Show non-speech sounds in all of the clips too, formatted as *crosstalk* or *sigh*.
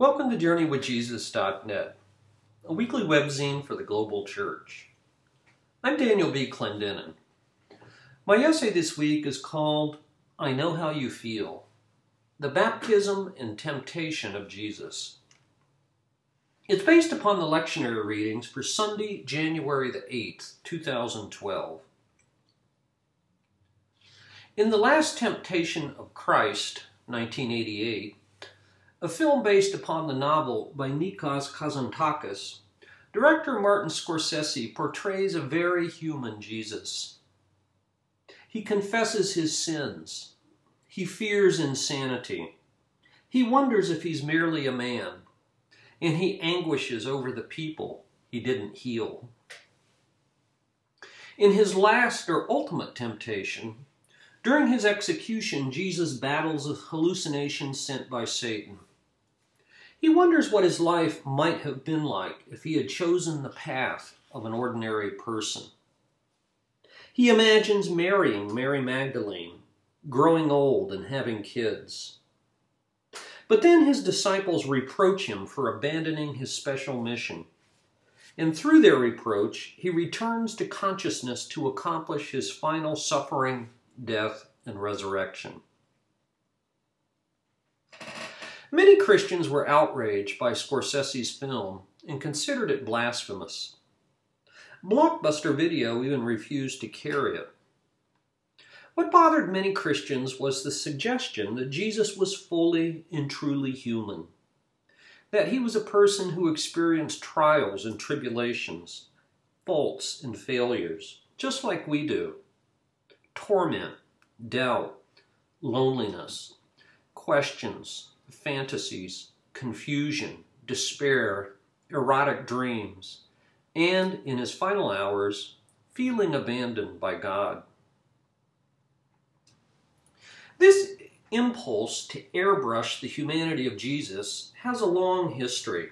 Welcome to JourneyWithJesus.net, a weekly webzine for the global church. I'm Daniel B. Clendenin. My essay this week is called I Know How You Feel The Baptism and Temptation of Jesus. It's based upon the lectionary readings for Sunday, January the 8th, 2012. In The Last Temptation of Christ, 1988, a film based upon the novel by Nikos Kazantzakis, director Martin Scorsese portrays a very human Jesus. He confesses his sins. He fears insanity. He wonders if he's merely a man. And he anguishes over the people he didn't heal. In his last or ultimate temptation, during his execution, Jesus battles a hallucination sent by Satan. He wonders what his life might have been like if he had chosen the path of an ordinary person. He imagines marrying Mary Magdalene, growing old, and having kids. But then his disciples reproach him for abandoning his special mission. And through their reproach, he returns to consciousness to accomplish his final suffering, death, and resurrection. Many Christians were outraged by Scorsese's film and considered it blasphemous. Blockbuster Video even refused to carry it. What bothered many Christians was the suggestion that Jesus was fully and truly human, that he was a person who experienced trials and tribulations, faults and failures, just like we do, torment, doubt, loneliness, questions, fantasies, confusion, despair, erotic dreams, and in his final hours, feeling abandoned by God. This impulse to airbrush the humanity of Jesus has a long history.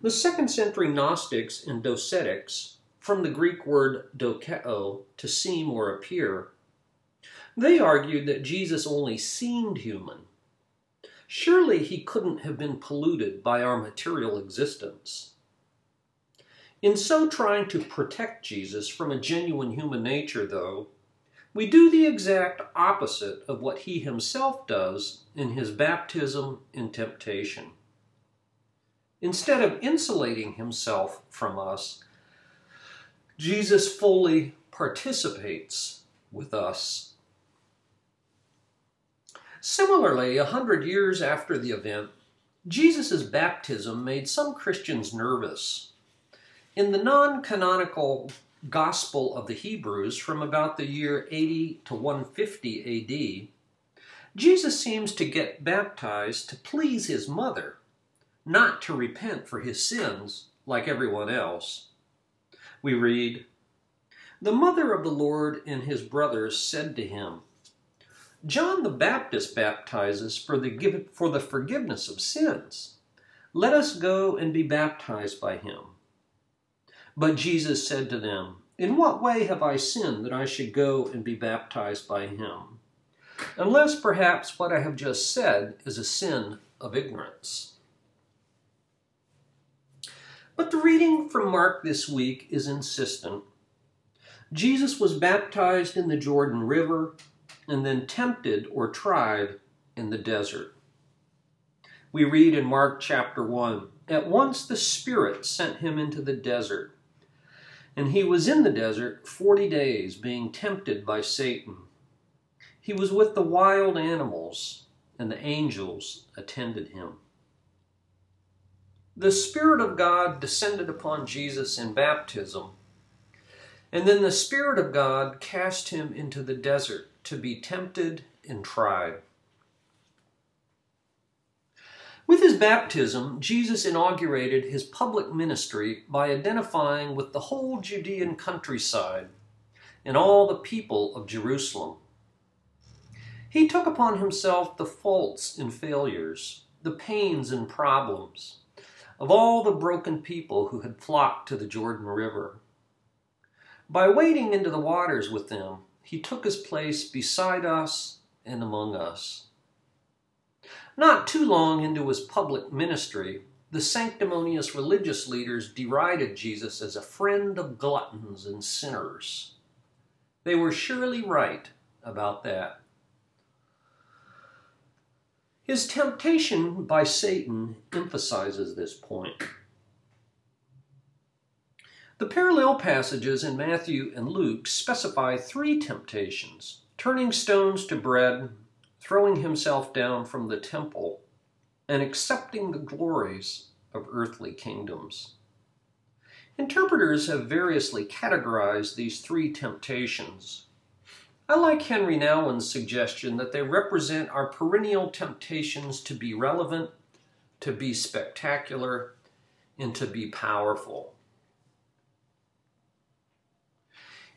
The second century Gnostics and Docetics, from the Greek word dokeo, to seem or appear, they argued that Jesus only seemed human Surely he couldn't have been polluted by our material existence. In so trying to protect Jesus from a genuine human nature, though, we do the exact opposite of what he himself does in his baptism and temptation. Instead of insulating himself from us, Jesus fully participates with us Similarly, a hundred years after the event, Jesus' baptism made some Christians nervous. In the non canonical Gospel of the Hebrews from about the year 80 to 150 AD, Jesus seems to get baptized to please his mother, not to repent for his sins like everyone else. We read, The mother of the Lord and his brothers said to him, John the Baptist baptizes for the, for the forgiveness of sins. Let us go and be baptized by him. But Jesus said to them, In what way have I sinned that I should go and be baptized by him? Unless perhaps what I have just said is a sin of ignorance. But the reading from Mark this week is insistent. Jesus was baptized in the Jordan River and then tempted or tried in the desert. We read in Mark chapter 1 At once the Spirit sent him into the desert, and he was in the desert forty days, being tempted by Satan. He was with the wild animals, and the angels attended him. The Spirit of God descended upon Jesus in baptism, and then the Spirit of God cast him into the desert to be tempted and tried. With his baptism, Jesus inaugurated his public ministry by identifying with the whole Judean countryside and all the people of Jerusalem. He took upon himself the faults and failures, the pains and problems of all the broken people who had flocked to the Jordan River. By wading into the waters with them, he took his place beside us and among us. Not too long into his public ministry, the sanctimonious religious leaders derided Jesus as a friend of gluttons and sinners. They were surely right about that. His temptation by Satan emphasizes this point. The parallel passages in Matthew and Luke specify three temptations turning stones to bread, throwing himself down from the temple, and accepting the glories of earthly kingdoms. Interpreters have variously categorized these three temptations. I like Henri Nouwen's suggestion that they represent our perennial temptations to be relevant, to be spectacular, and to be powerful.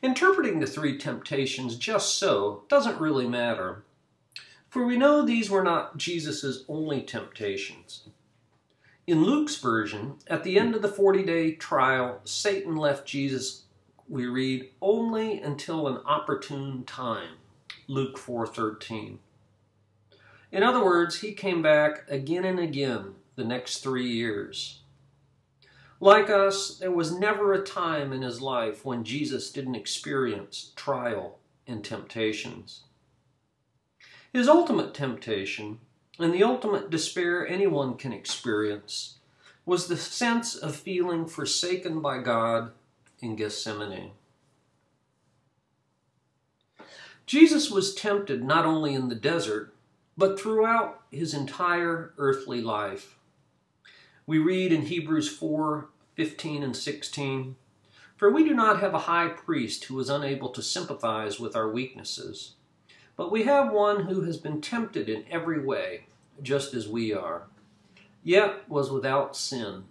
Interpreting the three temptations just so doesn't really matter, for we know these were not Jesus' only temptations. In Luke's version, at the end of the 40 day trial, Satan left Jesus, we read, only until an opportune time. Luke 4:13. In other words, he came back again and again the next 3 years. Like us, there was never a time in his life when Jesus didn't experience trial and temptations. His ultimate temptation, and the ultimate despair anyone can experience, was the sense of feeling forsaken by God in Gethsemane. Jesus was tempted not only in the desert, but throughout his entire earthly life. We read in Hebrews 4 15 and 16 For we do not have a high priest who is unable to sympathize with our weaknesses, but we have one who has been tempted in every way, just as we are, yet was without sin.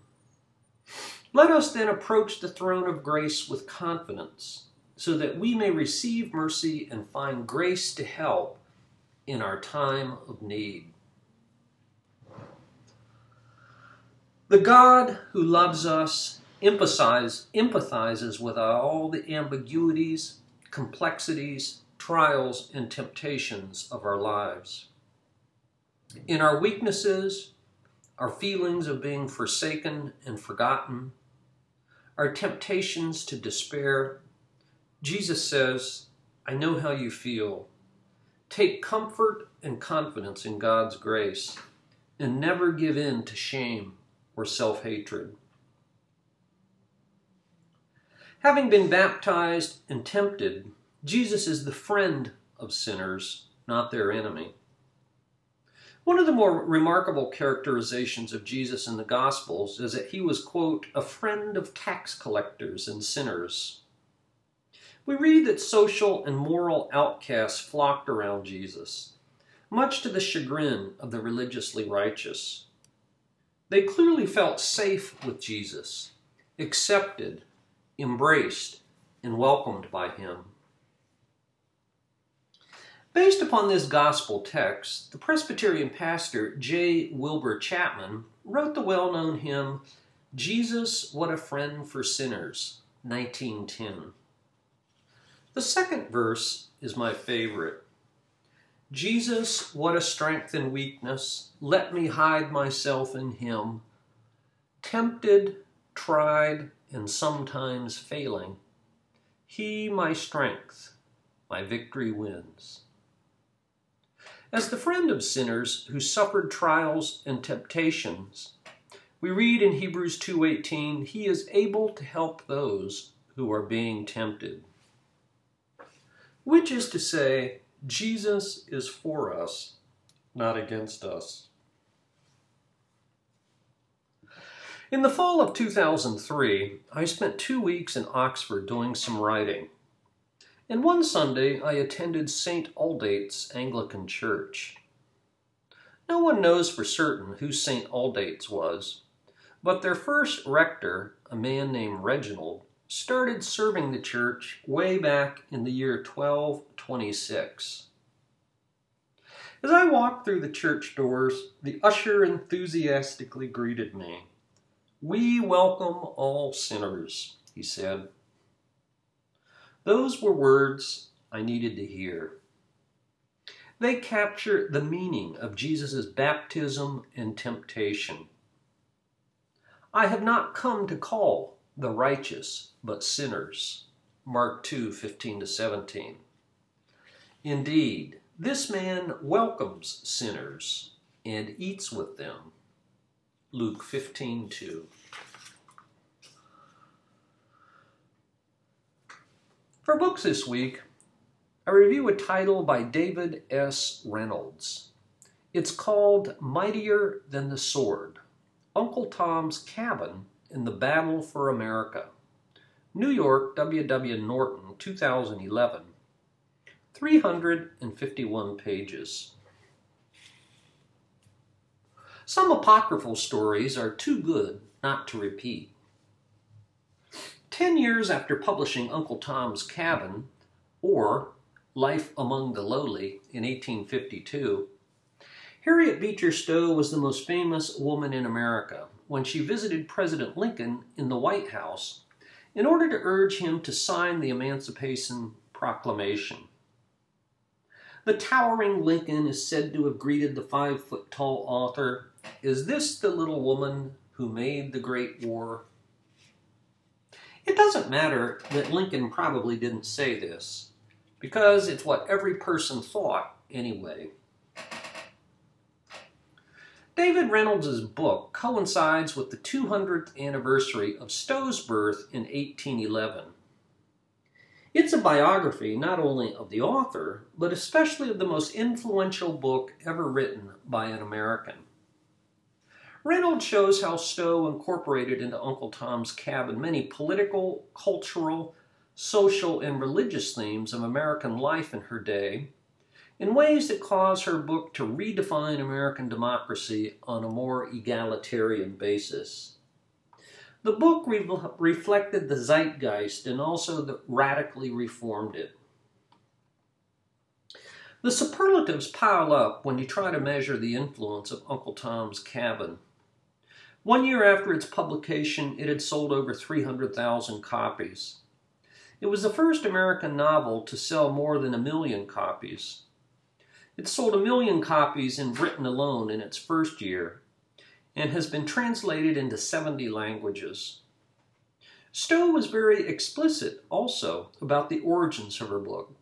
Let us then approach the throne of grace with confidence, so that we may receive mercy and find grace to help in our time of need. The God who loves us emphasize, empathizes with all the ambiguities, complexities, trials, and temptations of our lives. In our weaknesses, our feelings of being forsaken and forgotten, our temptations to despair, Jesus says, I know how you feel. Take comfort and confidence in God's grace and never give in to shame or self hatred. Having been baptized and tempted, Jesus is the friend of sinners, not their enemy. One of the more remarkable characterizations of Jesus in the Gospels is that he was, quote, a friend of tax collectors and sinners. We read that social and moral outcasts flocked around Jesus, much to the chagrin of the religiously righteous. They clearly felt safe with Jesus, accepted, embraced, and welcomed by him. Based upon this gospel text, the Presbyterian pastor J. Wilbur Chapman wrote the well known hymn, Jesus, What a Friend for Sinners, 1910. The second verse is my favorite. Jesus, what a strength and weakness, let me hide myself in him. Tempted, tried, and sometimes failing, he my strength, my victory wins. As the friend of sinners who suffered trials and temptations, we read in Hebrews 2:18, he is able to help those who are being tempted. Which is to say, Jesus is for us, not against us. In the fall of 2003, I spent two weeks in Oxford doing some writing. And one Sunday, I attended St. Aldate's Anglican Church. No one knows for certain who St. Aldate's was, but their first rector, a man named Reginald, started serving the church way back in the year 1226. As I walked through the church doors, the usher enthusiastically greeted me. We welcome all sinners, he said. Those were words I needed to hear. They capture the meaning of Jesus' baptism and temptation. I have not come to call the righteous, but sinners. Mark 2 15 to 17. Indeed, this man welcomes sinners and eats with them. Luke 15 2. For books this week, I review a title by David S. Reynolds. It's called Mightier Than the Sword Uncle Tom's Cabin in the Battle for America. New York, W. W. Norton, 2011. 351 pages. Some apocryphal stories are too good not to repeat. Ten years after publishing Uncle Tom's Cabin, or Life Among the Lowly in 1852, Harriet Beecher Stowe was the most famous woman in America when she visited President Lincoln in the White House in order to urge him to sign the Emancipation Proclamation. The towering Lincoln is said to have greeted the five foot tall author Is this the little woman who made the Great War? It doesn't matter that Lincoln probably didn't say this, because it's what every person thought anyway. David Reynolds' book coincides with the 200th anniversary of Stowe's birth in 1811. It's a biography not only of the author, but especially of the most influential book ever written by an American. Reynolds shows how Stowe incorporated into Uncle Tom's Cabin many political, cultural, social, and religious themes of American life in her day in ways that cause her book to redefine American democracy on a more egalitarian basis. The book re- reflected the zeitgeist and also the radically reformed it. The superlatives pile up when you try to measure the influence of Uncle Tom's Cabin. One year after its publication, it had sold over 300,000 copies. It was the first American novel to sell more than a million copies. It sold a million copies in Britain alone in its first year and has been translated into 70 languages. Stowe was very explicit also about the origins of her book.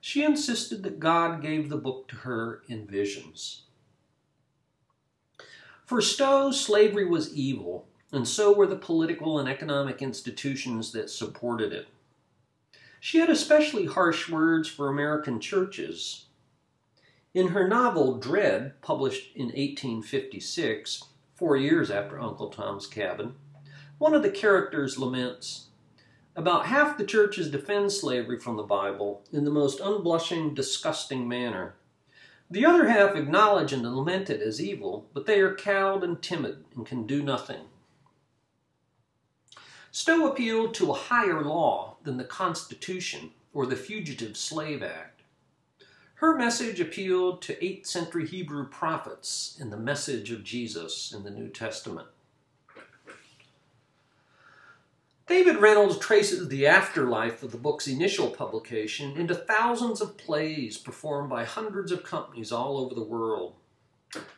She insisted that God gave the book to her in visions. For Stowe, slavery was evil, and so were the political and economic institutions that supported it. She had especially harsh words for American churches, in her novel Dred, published in 1856, four years after Uncle Tom's Cabin, one of the characters laments About half the churches defend slavery from the Bible in the most unblushing, disgusting manner. The other half acknowledge and lament it as evil, but they are cowed and timid and can do nothing. Stowe appealed to a higher law than the Constitution or the Fugitive Slave Act. Her message appealed to 8th century Hebrew prophets in the message of Jesus in the New Testament. David Reynolds traces the afterlife of the book's initial publication into thousands of plays performed by hundreds of companies all over the world.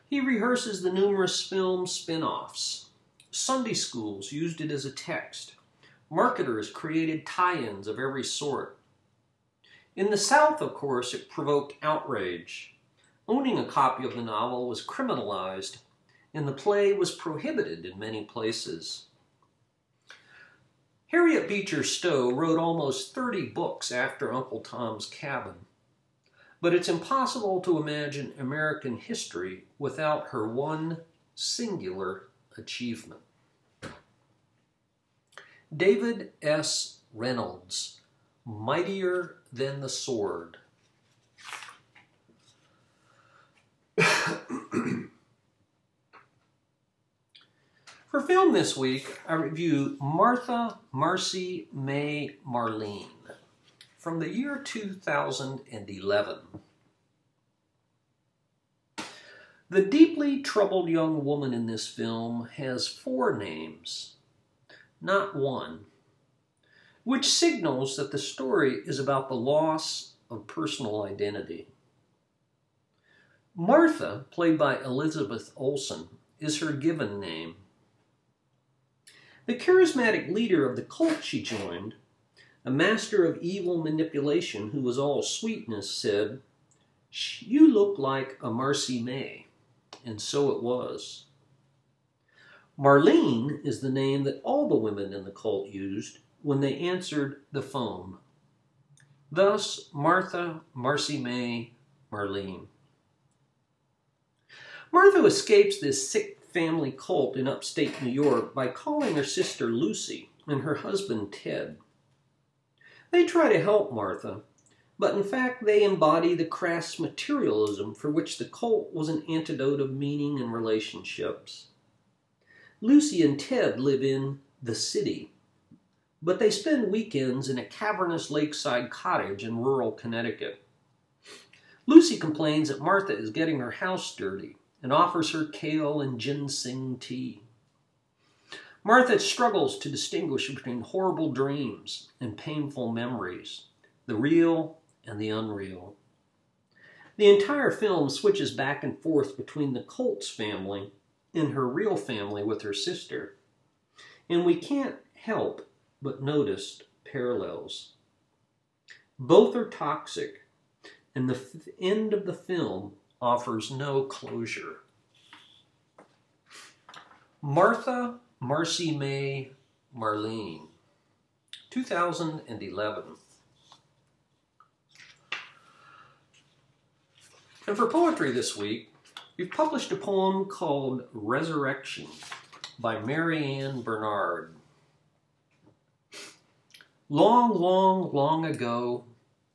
He rehearses the numerous film spin offs. Sunday schools used it as a text. Marketers created tie ins of every sort. In the South, of course, it provoked outrage. Owning a copy of the novel was criminalized, and the play was prohibited in many places. Harriet Beecher Stowe wrote almost 30 books after Uncle Tom's Cabin, but it's impossible to imagine American history without her one singular achievement. David S. Reynolds, Mightier than the sword. *coughs* For film this week, I review Martha Marcy May Marlene from the year 2011. The deeply troubled young woman in this film has four names, not one which signals that the story is about the loss of personal identity. Martha, played by Elizabeth Olsen, is her given name. The charismatic leader of the cult she joined, a master of evil manipulation who was all sweetness, said, You look like a Marcy May. And so it was. Marlene is the name that all the women in the cult used when they answered the phone. Thus, Martha, Marcy May, Marlene. Martha escapes this sick family cult in upstate New York by calling her sister Lucy and her husband Ted. They try to help Martha, but in fact they embody the crass materialism for which the cult was an antidote of meaning and relationships. Lucy and Ted live in the city, but they spend weekends in a cavernous lakeside cottage in rural Connecticut. Lucy complains that Martha is getting her house dirty and offers her kale and ginseng tea. Martha struggles to distinguish between horrible dreams and painful memories, the real and the unreal. The entire film switches back and forth between the Colts family and her real family with her sister, and we can't help but notice parallels. Both are toxic, and the end of the film offers no closure. Martha Marcy May Marlene, 2011. And for poetry this week, we've published a poem called Resurrection by Marianne Bernard. Long, long, long ago,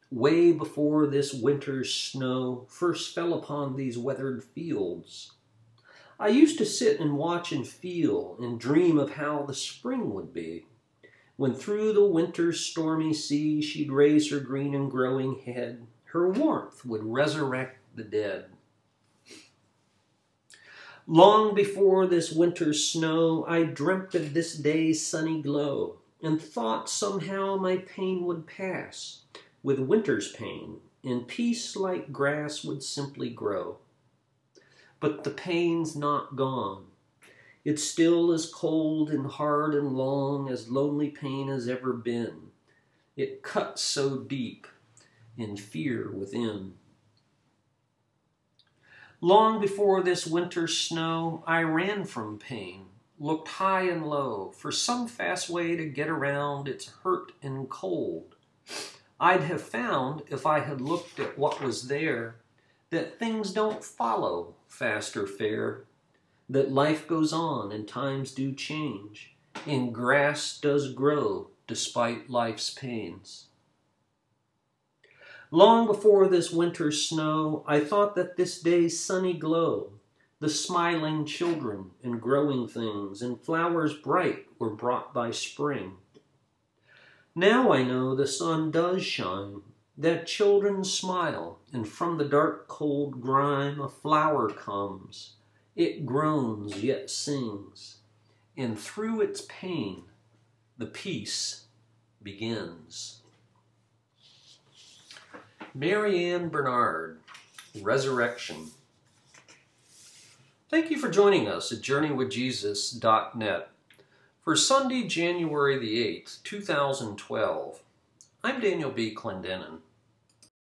way before this winter's snow first fell upon these weathered fields. I used to sit and watch and feel and dream of how the spring would be, when through the winter's stormy sea she'd raise her green and growing head, her warmth would resurrect the dead. Long before this winter's snow, I dreamt of this day's sunny glow, and thought somehow my pain would pass, with winter's pain, and peace like grass would simply grow. But the pain's not gone. It's still as cold and hard and long as lonely pain has ever been. It cuts so deep in fear within. Long before this winter's snow, I ran from pain, looked high and low for some fast way to get around its hurt and cold. I'd have found, if I had looked at what was there, that things don't follow fast or fair, that life goes on and times do change, and grass does grow despite life's pains. Long before this winter's snow, I thought that this day's sunny glow, the smiling children and growing things, and flowers bright were brought by spring. Now I know the sun does shine, that children smile, and from the dark cold grime a flower comes. It groans yet sings, and through its pain the peace begins. Marianne Bernard, Resurrection. Thank you for joining us at JourneyWithJesus.net. For Sunday, January the 8th, 2012, I'm Daniel B. Clendenin.